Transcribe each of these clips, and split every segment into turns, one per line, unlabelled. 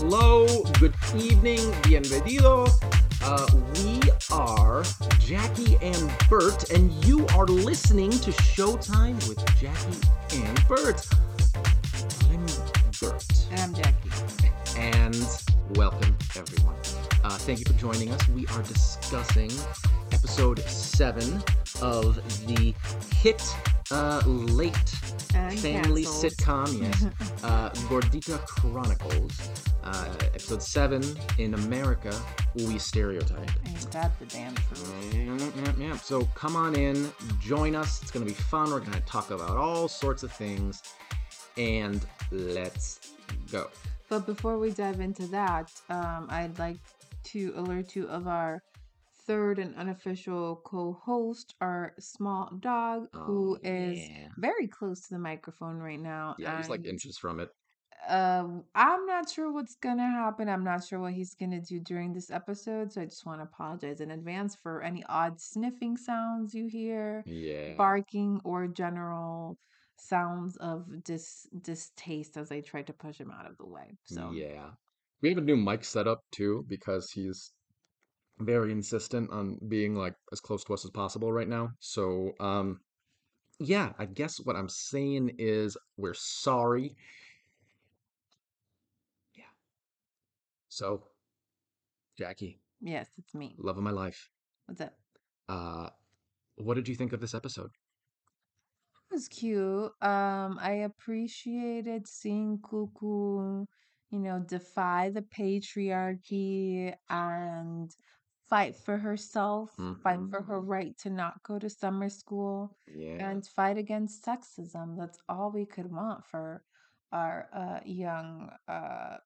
Hello, good evening, bienvenido. Uh, we are Jackie and Bert, and you are listening to Showtime with Jackie and Bert. I'm Bert,
And I'm Jackie.
and welcome everyone. Uh, thank you for joining us. We are discussing episode seven of the hit uh, late
And
family sitcom, yes, uh, Gordita Chronicles, uh, episode seven in America. We stereotype.
Ain't that the damn truth?
Yep, yep, yep. So come on in, join us. It's gonna be fun. We're gonna talk about all sorts of things, and let's go.
But before we dive into that, um, I'd like to alert you of our third and unofficial co-host, our small dog, who
Oh,
is
yeah.
very close to the microphone right now.
Yeah, he's like inches from it.
um, I'm not sure what's gonna happen. I'm not sure what he's gonna do during this episode, so I just want to apologize in advance for any odd sniffing sounds you hear.
Yeah.
barking or general sounds of dis distaste as I tried to push him out of the way. So
Yeah. We have a new mic setup too because he's very insistent on being like as close to us as possible right now. So, um, yeah, I guess what I'm saying is we're sorry. Yeah. So, Jackie,
yes, it's me.
love of my life.
What's up?
Uh, what did you think of this episode?
It was cute. Um, I appreciated seeing Cucu, you know, defy the patriarchy and fight for herself, fight for her right to not go to summer school.
Yeah.
and fight against sexism. That's all we could want for our uh, young uh,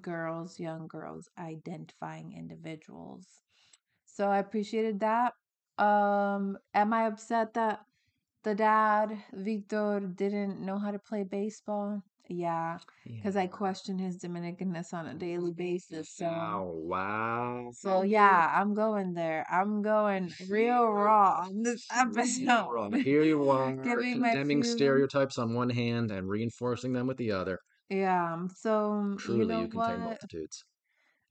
girls, young girls identifying individuals. So I appreciated that. Um, am I upset that the dad, Victor, didn't know how to play baseball? Yeah, because I question his Dominicanness on a daily basis. So.
Wow, wow.
So yeah, I'm going there. I'm going real raw on this episode.
Here you are, condemning stereotypes on one hand and reinforcing them with the other.
Yeah, so you
Truly,
know
you contain
what?
multitudes.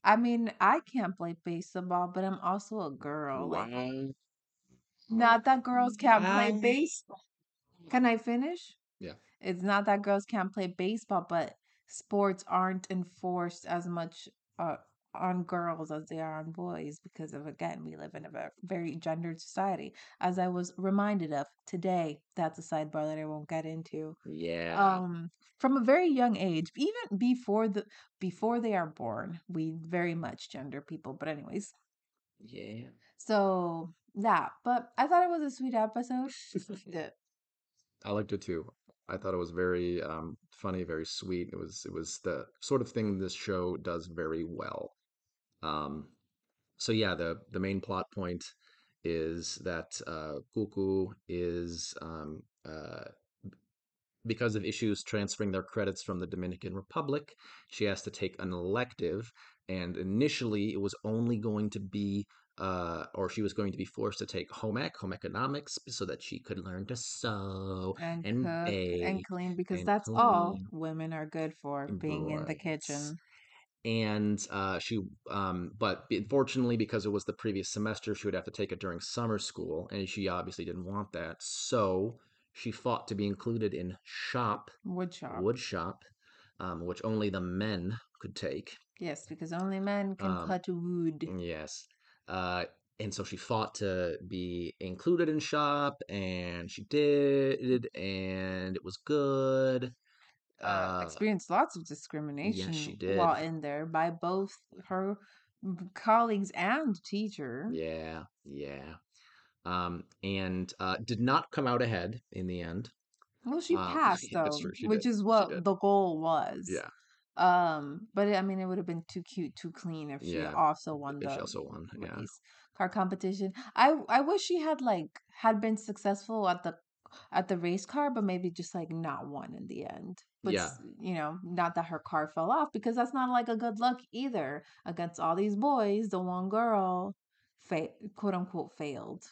I mean, I can't play baseball, but I'm also a girl. Like,
Wow.
not that girls can't play baseball. Can I finish?
Yeah.
It's not that girls can't play baseball, but sports aren't enforced as much uh, on girls as they are on boys because of again, we live in a very gendered society. As I was reminded of today, that's a sidebar that I won't get into.
Yeah.
um from a very young age even before the before they are born we very much gender people but anyways
Yeah.
so that but i thought it was a sweet episode
I liked it too. I thought it was very um, funny, very sweet. It was it was the sort of thing this show does very well. Um, so yeah, the the main plot point is that uh, Cucu is um, uh, because of issues transferring their credits from the Dominican Republic, she has to take an elective, and initially it was only going to be uh, or she was going to be forced to take home ec, home economics, so that she could learn to sew
and
and
cook and clean because
and
that's all women are good for being in the kitchen.
And uh, she um, but unfortunately because it was the previous semester she would have to take it during summer school and she obviously didn't want that. So she fought to be included in shop
wood shop.
wood shop um, which only the men could take.
Yes because only men can
Um,
cut wood.
yes uh, and so she fought to be included in shop and she did and it was good
uh,
uh,
experienced lots of discrimination while in there by both her colleagues and teacher.
Yeah, yeah. Um, and uh, did not come out ahead in the end.
Well, she
Um,
passed
yeah,
though,
she
which
did,
is what the goal was.
Yeah,
Um, but I mean, it would have been too cute, too clean if she
Yeah,
also won
if she
the
also won. Yeah,
car competition. I I wish she had like had been successful at the at the race car, but maybe just like not won in the end. But
Yeah.
you know, not that her car fell off because that's not like a good luck either against all these boys. The one girl, fa- quote unquote, failed.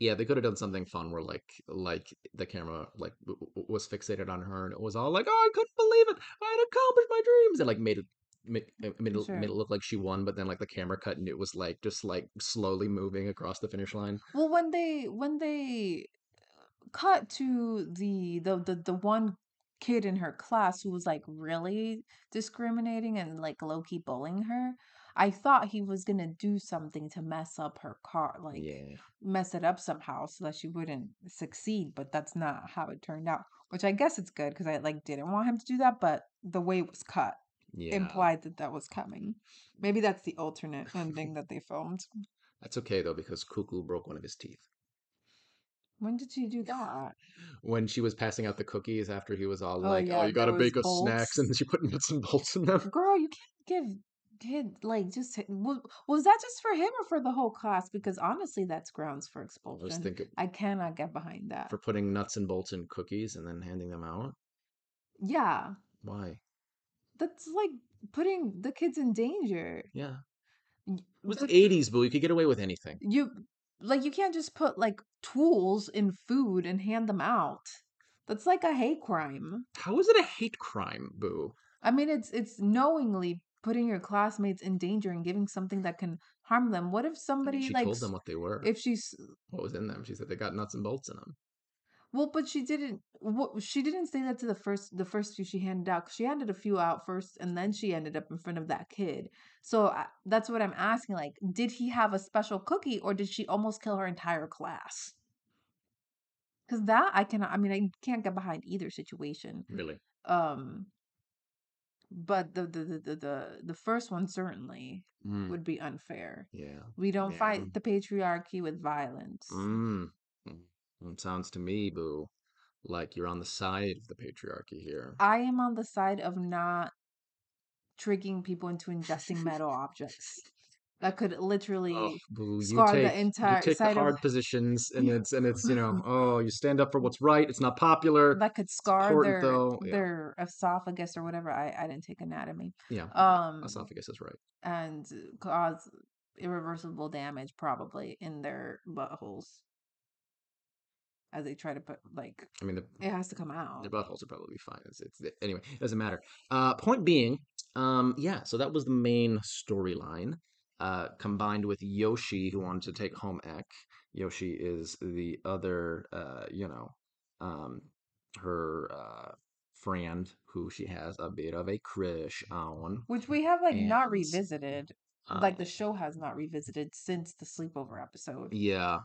Yeah. They could have done something fun where like like the camera like w- w- was fixated on her and it was all like, oh, I couldn't believe it, I had accomplished my dreams, and like made it make it uh,
made
it, made it look like she won, but then like the camera cut and it was like just like slowly moving across the finish line.
Well, when they when they uh, cut to the the the, the one kid in her class who was like really discriminating and like low key bullying her, I thought he was gonna do something to mess up her car, like
Yeah,
mess it up somehow so that she wouldn't succeed, but that's not how it turned out. Which I guess it's good because I like didn't want him to do that, but the way it was cut
yeah.
implied that that was coming. Maybe that's the alternate ending that they filmed.
That's okay though because Cucu broke one of his teeth
When did she do that?
when she was passing out the cookies after he was all
Oh
like, "Oh, you gotta bake us snacks," and then she put nuts and bolts in them.
Girl, you can't give kid like just hit- wa- was that just for him or for the whole class? Because honestly, that's grounds for
I was
expulsion.
thinking
I cannot get behind that.
for putting nuts and bolts in cookies and then handing them out.
Yeah,
Why?
that's like putting the kids in danger.
Yeah, it was the '80s, boo. You could get away with anything.
you like you can't just put like tools in food and hand them out. That's like a hate crime.
How is it a hate crime, boo?
I mean, it's it's knowingly putting your classmates in danger and giving something that can harm them. What if
I mean,
somebody
she
like
told them what they were,
if she's
what was in them. She said they got nuts and bolts in them.
well, but she didn't. What she didn't say that to the first the first few she handed out. 'cause She handed a few out first, and then she ended up in front of that kid. So I, that's what I'm asking. Like, did he have a special cookie, or did she almost kill her entire class? Because that I cannot. I mean, I can't get behind either situation.
Really?
Um, but the the the the the, first one certainly
Mm,
would be unfair.
yeah,
We don't
yeah.
fight the patriarchy with violence.
Mm. Mm. It sounds to me, boo, like you're on the side of the patriarchy here.
I am on the side of not tricking people into ingesting metal objects that could
Oh,
literally
boo, you
scar the
take you
entire
take the
side of
hard positions and it's and it's, you know, oh, you stand up for what's right. It's not popular.
that could scar their
though. Yeah.
their esophagus or whatever. I I didn't take anatomy.
Yeah.
Um
Esophagus is right.
and cause irreversible damage probably in their buttholes as they try to put like
I mean, the,
it has to come out their
buttholes are probably fine. It's, it's anyway, it doesn't matter. Uh, point being, um, yeah, so that was the main storyline. Uh, combined with Yoshi, who wanted to take home ec. Yoshi is the other, uh, you know, um, her uh, friend who she has a bit of a crush on.
Which we have like not revisited.
um,
Like the show has not revisited since the sleepover episode.
yeah,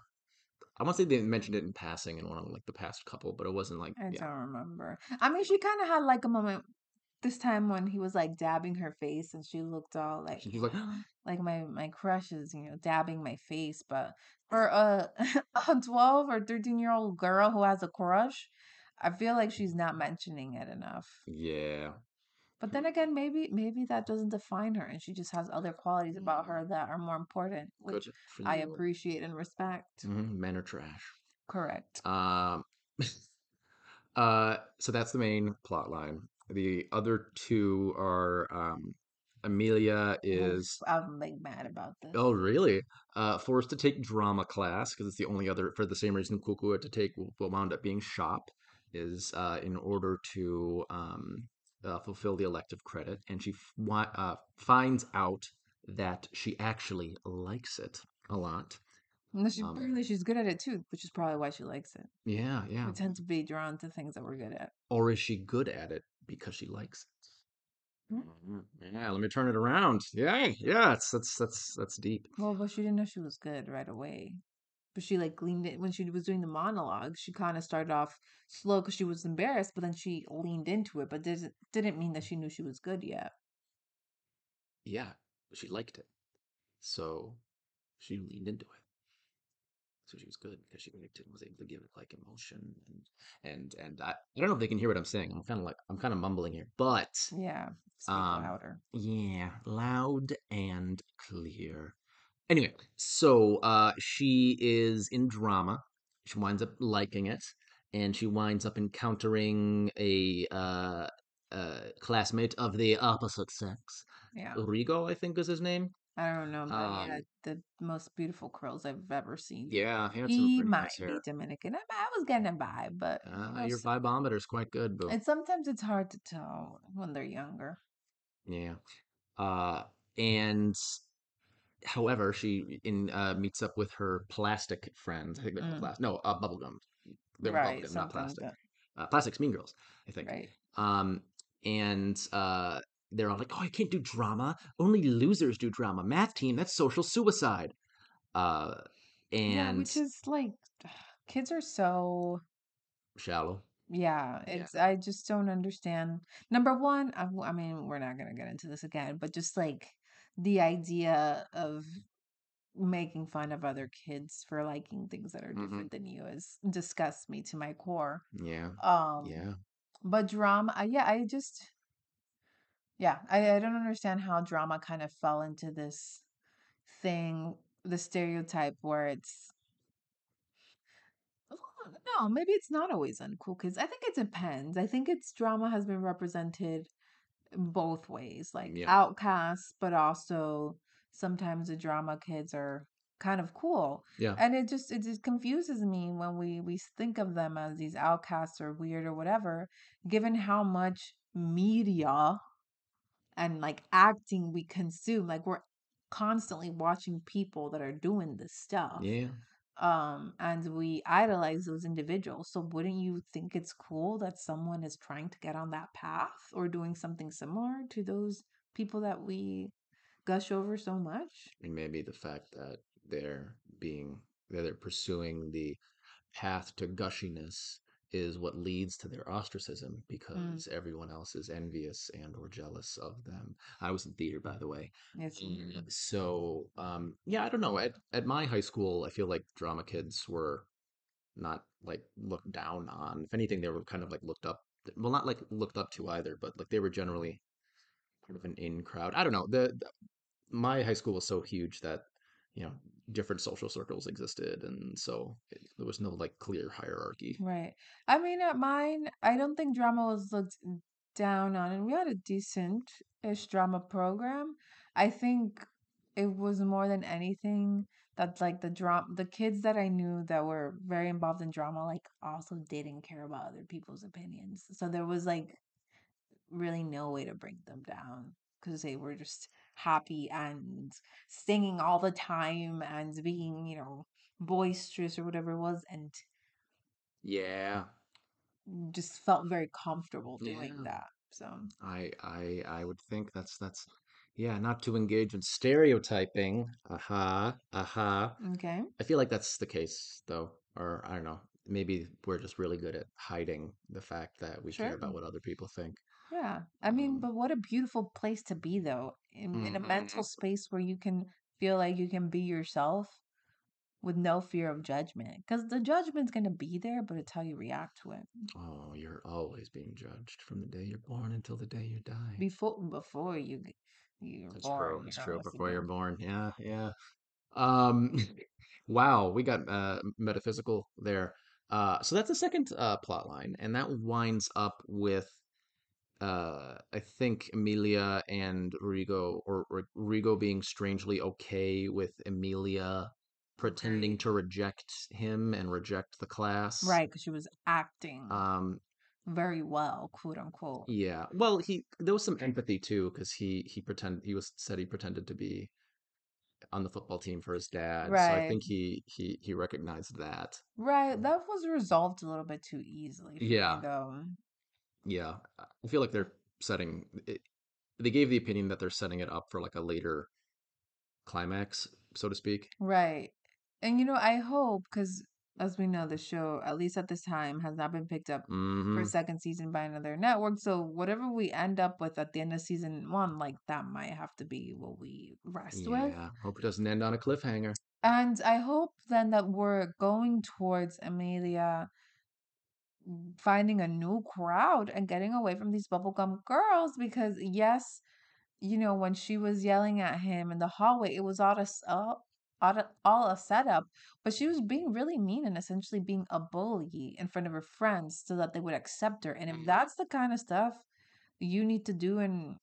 I want to say they mentioned it in passing in one of like the past couple, but it wasn't like
I
yeah.
don't remember. I mean, she kind of had like a moment this time when he was like dabbing her face and she looked all like
She was like,
like my my crush is, you know, dabbing my face, but for a a 12 or 13 year old girl who has a crush, I feel like she's not mentioning it enough.
yeah,
But then again, maybe maybe that doesn't define her and she just has other qualities about her that are more important, which I appreciate and respect.
Mhm, Men are trash.
Correct.
Um, uh, so that's the main plot line. The other two are um,
Emilia
is
I'm like mad about this.
oh really uh, forced to take drama class because it's the only other for the same reason Cucu had to take what wound up being shop is uh, in order to um, uh, fulfill the elective credit, and she f- uh, finds out that she actually likes it a lot.
No, she
Um,
apparently she's good at it too, which is probably why she likes it.
yeah, yeah.
We tend to be drawn to things that we're good at.
Or is she good at it because she likes it?
Mm.
Mm, Yeah, let me turn it around. Yeah, yeah, it's that's that's that's deep.
Well, but she didn't know she was good right away. But she like leaned it when she was doing the monologue. She kind of started off slow because she was embarrassed, but then she leaned into it. But didn't didn't mean that she knew she was good yet.
Yeah, she liked it. So she leaned into it. So she was good because she was able to give it like emotion and and and I, I don't know if they can hear what I'm saying. I'm kind of like I'm kind of mumbling here, but
Yeah,
um
louder.
yeah, loud and clear. Anyway, so uh she is in drama. She winds up liking it, and she winds up encountering a uh, uh classmate of the opposite sex.
Yeah,
Rigo, I think is his name.
I don't know, but
Um,
the most beautiful curls I've ever seen.
yeah, he had some
He
pretty
might
nice
be. Dominican. I, I was getting a vibe, but
Uh, your
see.
is quite good, boo.
And sometimes it's hard to tell when they're younger.
Yeah. Uh, and however, she in uh, meets up with her plastic friends. I think they're
Mm,
plastic. No, uh, bubblegum. They're
right,
bubblegum, not
like
plastic. Uh, plastic's Mean Girls, I think.
Right.
Um, and uh, they're all like, "Oh, I can't do drama. Only losers do drama. Math team, that's social suicide." Uh,
Yeah,
and
which is like kids are so
shallow.
yeah,
Yeah.
it's I just don't understand. Number one, I mean, we're not gonna get into this again, but just like the idea of making fun of other kids for liking things that are
hmm
different than you is disgusts me to my core.
Yeah.
Um,
Yeah.
but drama, I, yeah, I just yeah, I, I don't understand how drama kind of fell into this thing, the stereotype where it's no, maybe it's not always uncool kids. I think it depends. I think it's drama has been represented both ways, like
Yeah.
outcasts, but also sometimes the drama kids are kind of cool.
Yeah.
And it just it just confuses me when we we think of them as these outcasts or weird or whatever, given how much media and like acting we consume. Like we're constantly watching people that are doing this stuff
Yeah.
um and we idolize those individuals so wouldn't you think it's cool that someone is trying to get on that path or doing something similar to those people that we gush over so much
And maybe the fact that they're being that they're pursuing the path to gushiness is what leads to their ostracism
mm,
because everyone else is envious and or jealous of them. I was in theater, by the way. And so, um, yeah, I don't know. At at my high school, I feel like drama kids were not like looked down on. If anything, they were kind of like looked up. Well, not like looked up to either, but like they were generally part of an in crowd. I don't know. The, the my high school was so huge that you know different social circles existed, and so it, there was no like clear hierarchy.
right. I mean at mine i don't think drama was looked down on and we had a decent-ish drama program. I think it was more than anything that like the drama the kids that i knew that were very involved in drama like also didn't care about other people's opinions. So there was like really no way to bring them down because they were just happy and singing all the time and being you know boisterous or whatever it was and
Yeah,
just felt very comfortable doing
yeah.
that so
I I I would think that's that's yeah, not to engage in stereotyping. Aha, aha.
okay
I feel like that's the case though, or I don't know. Maybe we're just really good at hiding the fact that we care about what other people think.
Yeah. I mean, but what a beautiful place to be though, in in a mental
mhm.
space where you can feel like you can be yourself with no fear of judgment. Because the judgment's gonna be there, but it's how you react to it.
Oh, you're always being judged from the day you're born until the day you die.
Before before you g- you're
That's true.
born, you
That's
know,
true. Before you're born. Yeah, yeah. Um, wow, we got uh metaphysical there. Uh, so that's the second uh plot line, and that winds up with uh I think Emilia and Rigo or, or Rigo being strangely okay with Emilia pretending to reject him and reject the class.
Right, because she was acting
Um
very well, quote unquote.
yeah. Well, he there was some empathy too because he he pretend he was said he pretended to be on the football team for his dad. So I
Right.
think he he he recognized that.
Right. That was resolved a little bit too easily for me
Yeah.
though.
Yeah. I feel like they're setting it, they gave the opinion that they're setting it up for like a later climax, so to speak.
Right. And you know, I hope because as we know, the show, at least at this time, has not been picked up for a
hmm
second season by another network. So whatever we end up with at the end of season one, like that might have to be what we rest with.
Yeah. Hope it doesn't end on a cliffhanger.
And I hope then that we're going towards Emilia finding a new crowd and getting away from these bubblegum girls because yes, you know, when she was yelling at him in the hallway, it was all a, all, all a setup, but she was being really mean and essentially being a bully in front of her friends so that they would accept her. And if
Mhm.
that's the kind of stuff you need to do and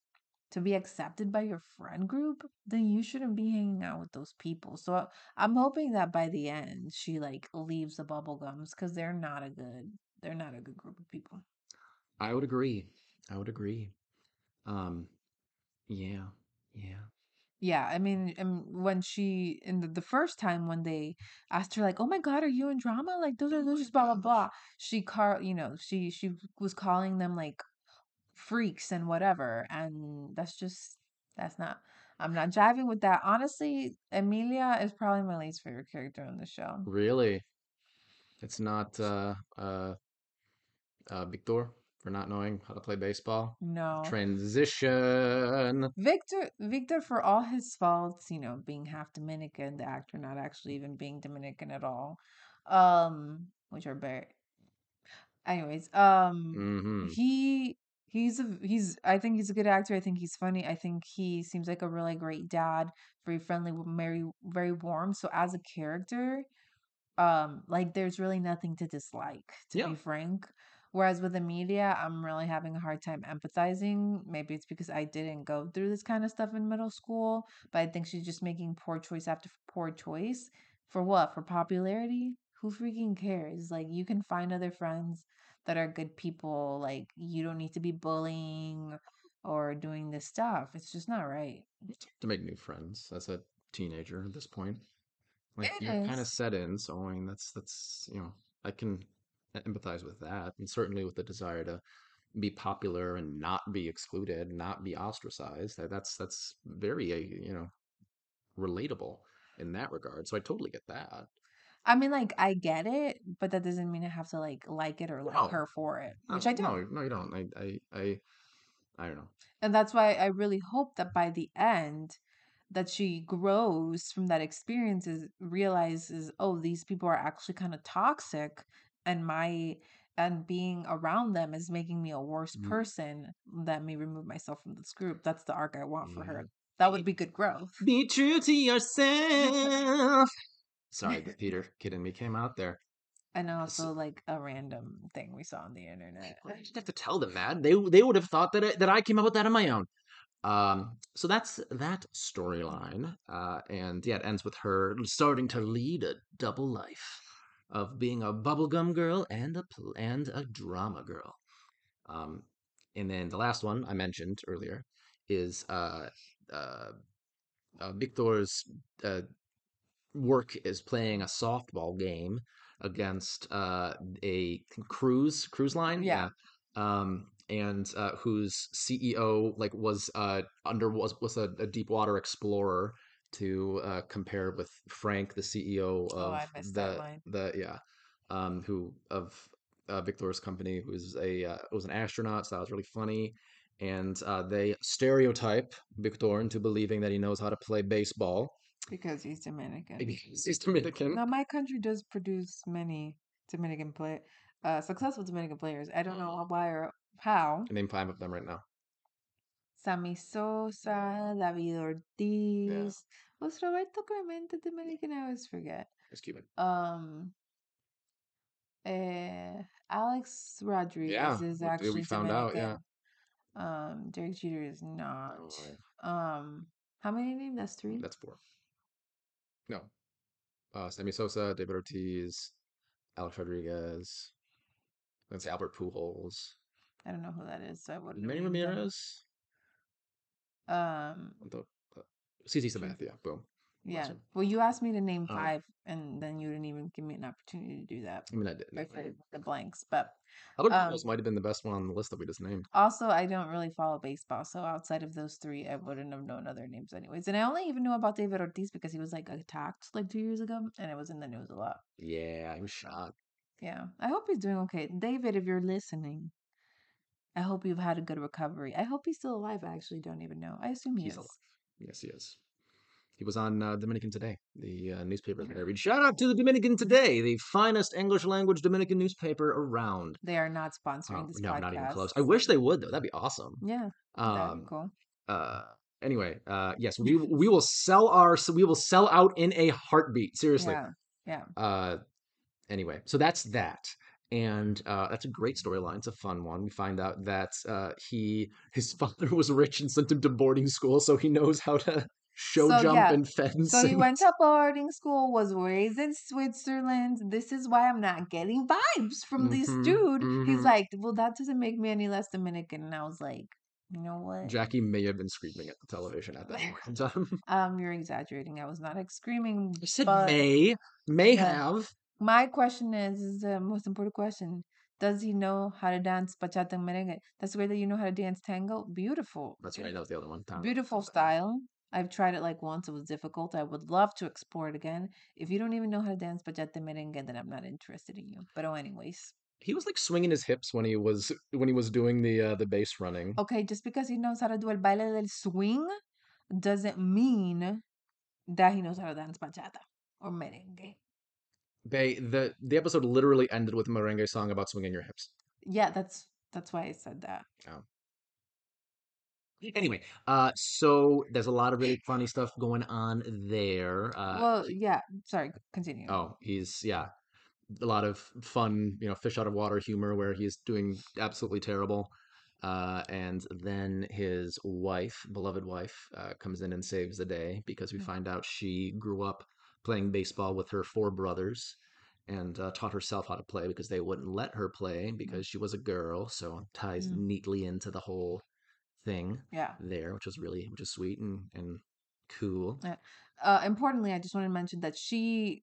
to be accepted by your friend group, then you shouldn't be hanging out with those people. So I'm hoping that by the end she like leaves the bubblegums because they're not a good they're not a good group of people.
I would agree. I would agree. Um, yeah. Yeah.
Yeah, I mean, um, when she in the, the first time when they asked her like, "Oh my God, are you in drama? Like those are those just blah blah blah." She car, you know, she she was calling them like freaks and whatever, and that's just that's not. I'm not jiving with that. Honestly, Emilia is probably my least favorite character on the show.
Really? It's not uh uh uh Victor for not knowing how to play baseball.
No,
Transition.
Victor, Victor, for all his faults, you know, being half Dominican, the actor not actually even being Dominican at all, um, which are very, anyways, um,
Mm-hmm.
he he's a he's I think he's a good actor. I think he's funny. I think he seems like a really great dad, very friendly, very very warm. So as a character, um, like there's really nothing to dislike, to
Yeah.
be frank. Whereas with the media, I'm really having a hard time empathizing. Maybe it's because I didn't go through this kind of stuff in middle school, but I think she's just making poor choice after poor choice. For what? For popularity? Who freaking cares? Like, you can find other friends that are good people. Like, you don't need to be bullying or doing this stuff. It's just not right.
To make new friends as a teenager at this point. Like
It
you're kind of set in, so I mean that's that's you know I can empathize with that, and certainly with the desire to be popular and not be excluded, not be ostracized. That's that's very uh, you know relatable in that regard. So I totally get that.
I mean, like, I get it, but that doesn't mean I have to like like it or like
No,
her for it, which I don't.
no, you don't. I, I, I, I don't know.
And that's why I really hope that by the end that she grows from that experience is realizes, oh, these people are actually kind of toxic and my and being around them is making me a worse
Mm,
person. Let me remove myself from this group. That's the arc I want for her. That would
Be,
good growth.
be true to yourself. Sorry, the Peter kid in me came out there.
and also like a random thing we saw on the internet.
I didn't have to tell them that. They they would have thought that I, that I came up with that on my own. Um, so that's that storyline. Uh, and yeah, it ends with her starting to lead a double life of being a bubblegum girl and a pl- and a drama girl. Um, and then the last one I mentioned earlier is uh, uh, uh, Victor's uh, work is playing a softball game against uh, a cruise cruise line.
Yeah.
Um, and uh, whose CEO like was uh, under was was a, a deep water explorer to uh, compare with Frank, the CEO
Oh,
of
that
the the yeah, um, who of uh, Victor's company, who's a uh, was an astronaut. So that was really funny. And uh, they stereotype Victor into believing that he knows how to play baseball
Because he's Dominican.
because he's Dominican.
Now, my country does produce many Dominican play, uh, successful Dominican players. I don't know why or how.
I name five of them right now.
Sammy Sosa, David
Yeah,
Ortiz, was Roberto Clemente Dominican? I always forget.
it's Cuban.
Um, eh, Alex Rodriguez
Yeah,
is
we, we
actually
found out. Yeah.
Um, Derek Jeter is not.
Oh, yeah.
Um, how many names? That's three.
That's four. No. Uh, Sammy Sosa, David Ortiz, Alex Rodriguez. Let's say Albert Pujols.
I don't know who that is, so I wouldn't
Manny. Ramirez.
Um,
The, uh, CC Sabathia. Boom.
Yeah.
Awesome.
Well, you asked me to name
Um,
five, and then you didn't even give me an opportunity to do that.
I mean, I didn't.
I the blanks. But
Albert
um,
Pujols might have been the best one on the list that we just named.
also, I don't really follow baseball, so outside of those three, I wouldn't have known other names anyways. And I only even knew about David Ortiz because he was like attacked like two years ago, and it was in the news a lot.
Yeah, he was shot.
Yeah. I hope he's doing okay. David, if you're listening, I hope you've had a good recovery. I hope he's still alive. I actually don't even know. I assume he
He's
is.
alive. Yes, he is. He was on uh, Dominican Today, the uh, newspaper that I read. Shout out to the Dominican Today, the finest English language Dominican newspaper around.
They are not sponsoring
Oh,
this
no,
podcast.
not even close. I wish they would though. That'd be awesome.
Yeah, that'd be
Um.
cool.
Uh. Anyway. Uh. Yes. We we will sell our. So we will sell out in a heartbeat. Seriously.
Yeah, yeah.
Uh. Anyway. So that's that. And uh, that's a great storyline. It's a fun one. We find out that uh, he his father was rich and sent him to boarding school, so he knows how to show
So
jump
yeah,
and fence.
so he went to boarding school, was raised in Switzerland. This is why I'm not getting vibes from this
Mhm,
dude. He's
mhm.
like, well, that doesn't make me any less Dominican. And I was like, You know what?
Jackie may have been screaming at the television at that point in time.
Um, you're exaggerating. I was not screaming,
I said
but
may, may
Yeah.
have.
My question is, is the most important question. Does he know how to dance bachata and merengue? That's great that you know how to dance tango. Beautiful.
That's right. That was the other one. Tango.
Beautiful style. I've tried it like once. It was difficult. I would love to explore it again. If you don't even know how to dance bachata and merengue, then I'm not interested in you. But oh, anyways.
He was like swinging his hips when he was when he was doing the uh, the base running.
Okay, just because he knows how to do el baile del swing doesn't mean that he knows how to dance bachata or merengue.
They the the episode literally ended with a merengue song about swinging your hips.
Yeah, that's that's why I said that.
Anyway, uh, so there's a lot of really funny stuff going on there. Uh,
well, yeah. Sorry, continue.
oh, he's yeah, a lot of fun, you know, fish out of water humor where he's doing absolutely terrible. Uh, and then his wife, beloved wife, uh, comes in and saves the day because we
Mm.
find out she grew up playing baseball with her four brothers and uh, taught herself how to play because they wouldn't let her play because she was a girl. So ties
Mm.
neatly into the whole thing
Yeah.
there, which was really which is sweet and and cool.
Uh, importantly, I just want to mention that she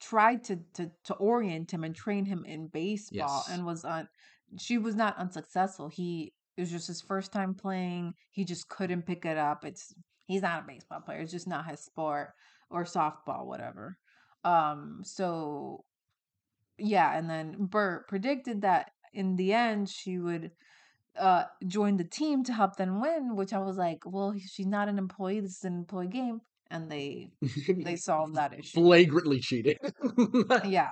tried to to to orient him and train him in baseball
Yes.
and was on. She was not unsuccessful. He it was just his first time playing. He just couldn't pick it up. It's he's not a baseball player. It's just not his sport or softball, whatever. Um. So yeah, and then Bert predicted that in the end she would uh join the team to help them win, which I was like, well, she's not an employee. This is an employee game, and they they solved that issue.
Flagrantly cheating.
Yeah.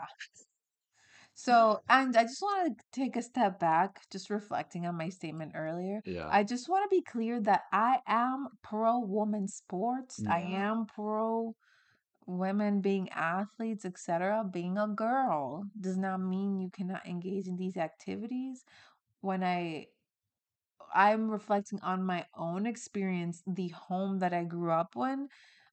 So, and I just want to take a step back, just reflecting on my statement earlier.
yeah.
I just want to be clear that I am pro woman sports. I am pro women being athletes, etc. Being a girl does not mean you cannot engage in these activities. When I I'm reflecting on my own experience, the home that I grew up in,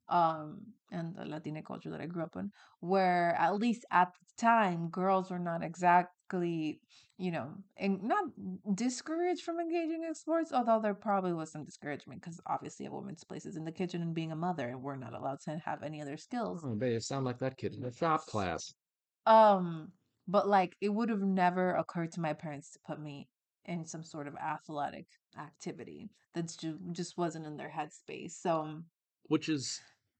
um, and the Latina culture that I grew up in, where at least at the time, girls were not exactly, you know, and not discouraged from engaging in sports, although there probably was some discouragement because obviously a woman's place is in the kitchen and being a mother, and we're not allowed to have any other skills.
Oh, babe, you sound like that kid in the shop class.
Um, but like it would have never occurred to my parents to put me in some sort of athletic activity. Just just wasn't in their headspace. So um,
Which is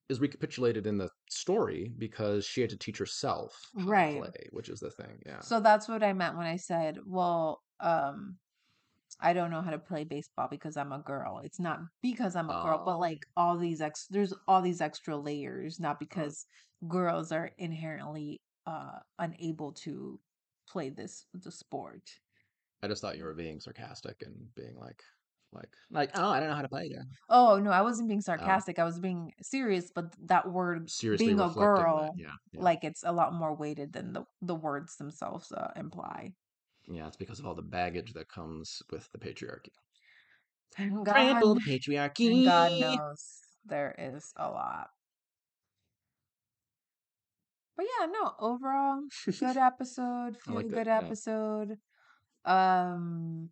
is recapitulated in the story because she had to teach herself
Right.
play, which is the thing. Yeah.
so that's what I meant when I said, well, um, I don't know how to play baseball because I'm a girl. It's not because I'm a girl, but
Oh.
like all these ex there's all these extra layers, not because girls are inherently uh unable to play this the sport.
I just thought you were being sarcastic and being like like like oh I don't know how to play yeah.
Oh, no, I wasn't being sarcastic. I was being serious, but that word
Seriously
being a girl,
Yeah. Yeah.
like it's a lot more weighted than the the words themselves uh, imply.
yeah, it's because of all the baggage that comes with the patriarchy.
God,
the
and
patriarchy.
God knows there is a lot. But yeah, no, overall, good episode. Feel good
yeah.
episode. Um,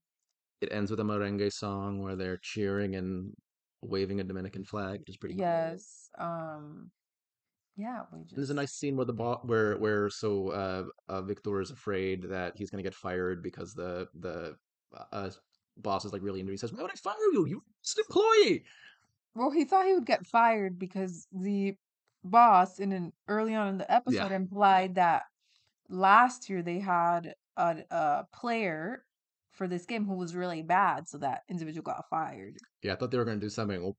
It ends with a merengue song where they're cheering and waving a Dominican flag, which is pretty cool.
yes. Um, yeah, we just
There's a nice scene where the where where so uh, uh Victor is afraid that he's gonna get fired because the the uh, boss is like really into. He says, "Why would I fire you? You're an employee."
Well, he thought he would get fired because the boss in an early on in the episode
Yeah.
implied that last year they had a, a player for this game who was really bad, so that individual got fired.
Yeah, I thought they were gonna do something. Oh,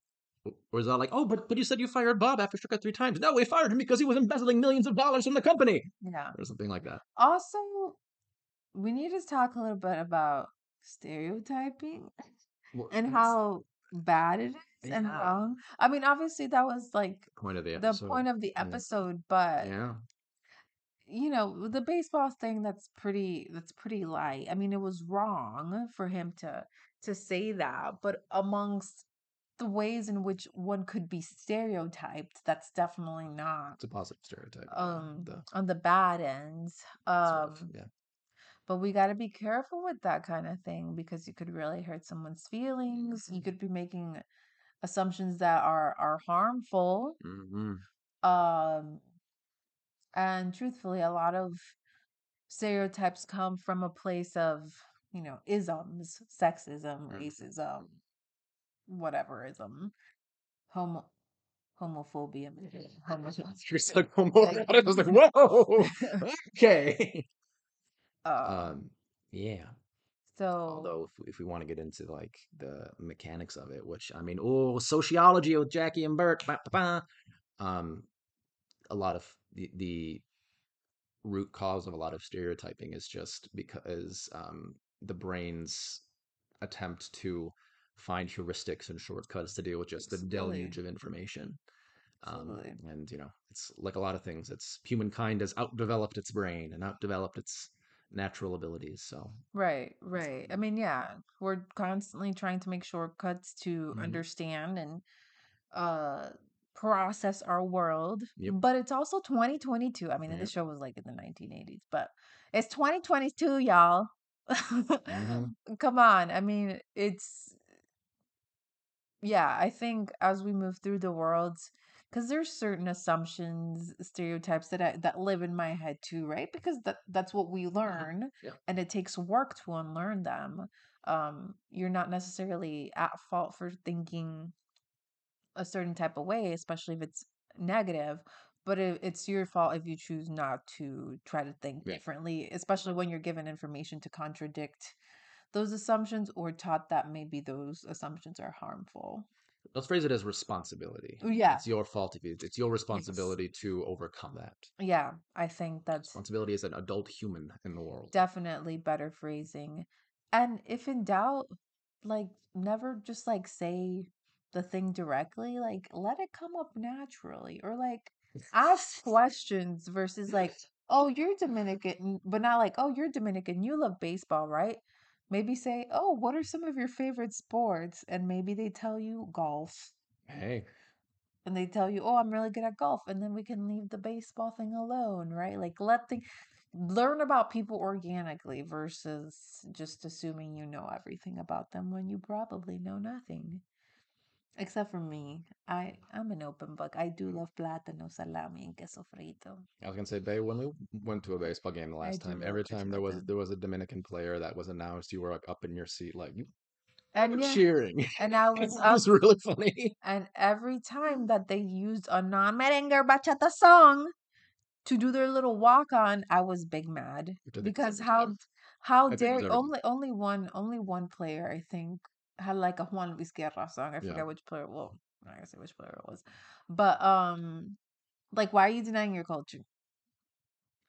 or was that like, "Oh, but but you said you fired Bob after Sugar three times." No, we fired him because he was embezzling millions of dollars from the company,
Yeah.
or something like that.
Also, we need to talk a little bit about stereotyping
Well,
and how bad it is and
Yeah.
wrong. I mean, obviously that was like
the point of the
the point of the episode, but
Yeah.
You know the baseball thing that's pretty that's pretty light i mean it was wrong for him to to say that but amongst the ways in which one could be stereotyped that's definitely not
It's a positive stereotype.
um
the
on the bad ends
sort
um
of, yeah.
But we got to be careful with that kind of thing because you could really hurt someone's feelings. You could be making assumptions that are are harmful.
hmm
Um, and truthfully, a lot of stereotypes come from a place of, you know, isms, sexism,
Mm.
racism, whatever ism, homo homophobia, homo
You're so homo- I was like, whoa, okay.
um,
Um, yeah.
so
Although, if, if we want to get into like the mechanics of it, which I mean, oh, sociology with Jackie and Bert, ba, ba, ba. um, a lot of the the root cause of a lot of stereotyping is just because um, the brain's attempt to find heuristics and shortcuts to deal with just the
Absolutely.
deluge of information. Um, and you know, it's like a lot of things. It's humankind has outdeveloped its brain and outdeveloped its natural abilities. So
Right, right. I mean, yeah, we're constantly trying to make shortcuts to
Mhm.
understand and uh process our world.
Yep.
But it's also 2022. I mean,
Yep.
the show was like in the 1980s, but it's 2022, y'all.
Mhm.
Come on. I mean, it's yeah, I think as we move through the worlds, because there's certain assumptions, stereotypes that I, that live in my head too, right? Because that that's what we learn,
Yeah.
and it takes work to unlearn them. Um, you're not necessarily at fault for thinking a certain type of way, especially if it's negative. But it, it's your fault if you choose not to try to think differently, especially when you're given information to contradict those assumptions or taught that maybe those assumptions are harmful.
let's phrase it as responsibility.
Yeah.
It's your fault if you, it's your responsibility to overcome that.
Yeah, I think that's
Responsibility as an adult human in the world.
definitely better phrasing. And if in doubt, like never just like say the thing directly, like let it come up naturally or like ask questions versus like, oh, you're Dominican, but not like, oh, you're Dominican, you love baseball, right? Maybe say, oh, what are some of your favorite sports? And maybe they tell you golf.
Hey,
and they tell you, "Oh, I'm really good at golf," and then we can leave the baseball thing alone, right? Like let the learn about people organically versus just assuming you know everything about them when you probably know nothing. Except for me, I I'm an open book. I do mm. love plátano, salami, and queso frito.
I was gonna say, Bay, when we went to a baseball game the last
do
time, every time there was there was a Dominican player that was announced, you were like up in your seat, like you
And yeah,
cheering.
and I was up,
was really funny.
and every time that they used a non-merengue or bachata song to do their little walk on, I was big mad because how how
I
dare only only one only one player I think had like a Juan Luis Guerra song. I
Yeah.
forget which player. Well, I'm not gonna say which player it was, but um, like why are you denying your culture?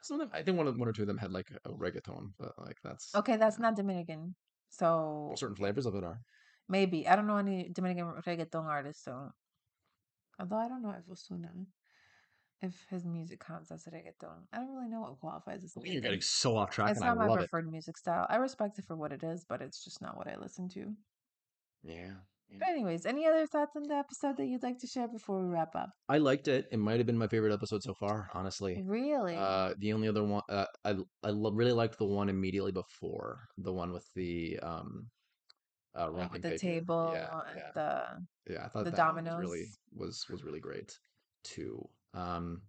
Some of them, I think one of one or two of them had like a reggaeton, but like that's
Okay, that's
yeah.
not Dominican, so
certain flavors of it are.
maybe I don't know any Dominican reggaeton artists. So although I don't know if Ozuna if his music counts as reggaeton, I don't really know what qualifies as.
You're getting so off track,
It's
and I
not my
love it.
preferred music style. I respect it for what it is, but it's just not what I listen to.
Yeah, yeah.
But anyways, any other thoughts on the episode that you'd like to share before we wrap up?
I liked it. It might have been my favorite episode so far, honestly.
Really?
Uh, the only other one, uh, I I lo- really liked the one immediately before, the one with the um, uh,
Like with the
paper.
table
Yeah, yeah,
the
yeah. I thought
the
that one was really was was really great too. Um,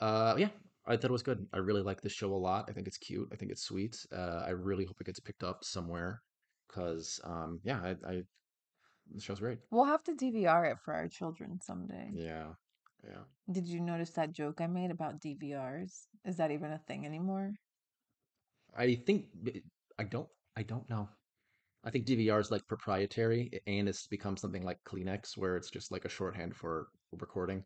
uh, yeah, I thought it was good. I really like the show a lot. I think it's cute. I think it's sweet. Uh, I really hope it gets picked up somewhere, cause um, yeah, I, I the show's great.
We'll have to DVR it for our children someday.
Yeah, yeah.
Did you notice that joke I made about DVRs? Is that even a thing anymore?
I think I don't I don't know. I think DVR is like proprietary and it's become something like Kleenex where it's just like a shorthand for recording.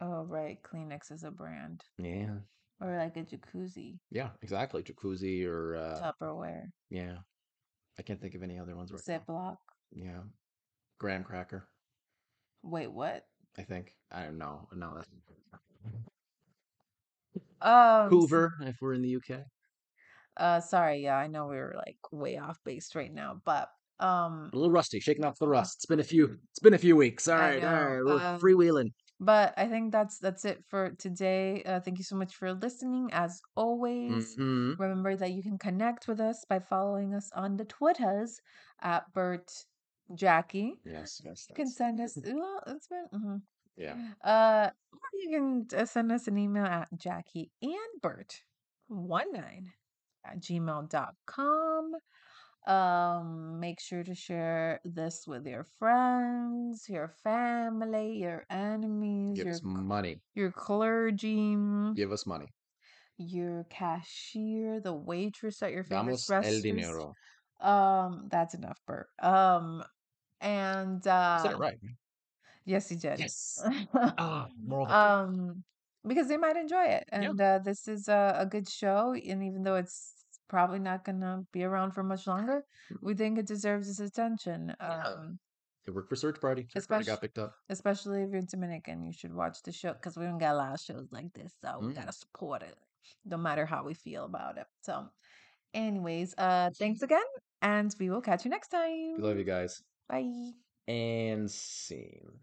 Oh, right. Kleenex is a brand.
Yeah.
Or like a jacuzzi,
Yeah, exactly. Jacuzzi or uh
Tupperware,
yeah. I can't think of any other ones right now.
Ziploc.
Yeah. Graham cracker,
Wait, what?
I think. I don't know. No, that's
Um,
Hoover if we're in the UK.
Uh, sorry, yeah, I know we were like way off base right now, but um,
A little rusty, shaking off the rust. It's been a few it's been a few weeks. All right, all right. We're
um,
freewheeling.
But I think that's that's it for today. Uh, thank you so much for listening. As always,
hmm
remember that you can connect with us by following us on the Twitters at Bert Jackie.
Yes, yes,
You can send us. Well, it's been. mhm.
yeah.
Uh, or you can uh, send us an email at Jackie and Bert one nine at gmail.com. Um, make sure to share this with your friends, your family, your enemies,
Give
your
us money.
your clergy,
Give us money.
your cashier, the waitress at your favorite
Damos el
restaurant.
dinero.
Um, that's enough, Bert. Um, and
I said it
uh,
right. right?
yes, he did.
Yes. Ah, moral
um, because they might enjoy it,
Yeah.
and uh, this is a, a good show. And even though it's probably not gonna be around for much longer, we think it deserves its attention.
Yeah.
Um,
It worked for Search Party. Search Party got
especially
picked up.
especially if you're Dominican, you should watch the show because we don't got a lot of shows like this, so we
Mm.
gotta support it, no matter how we feel about it. So, anyways, uh, thanks again, and we will catch you next time.
We love you guys.
Bye.
And scene.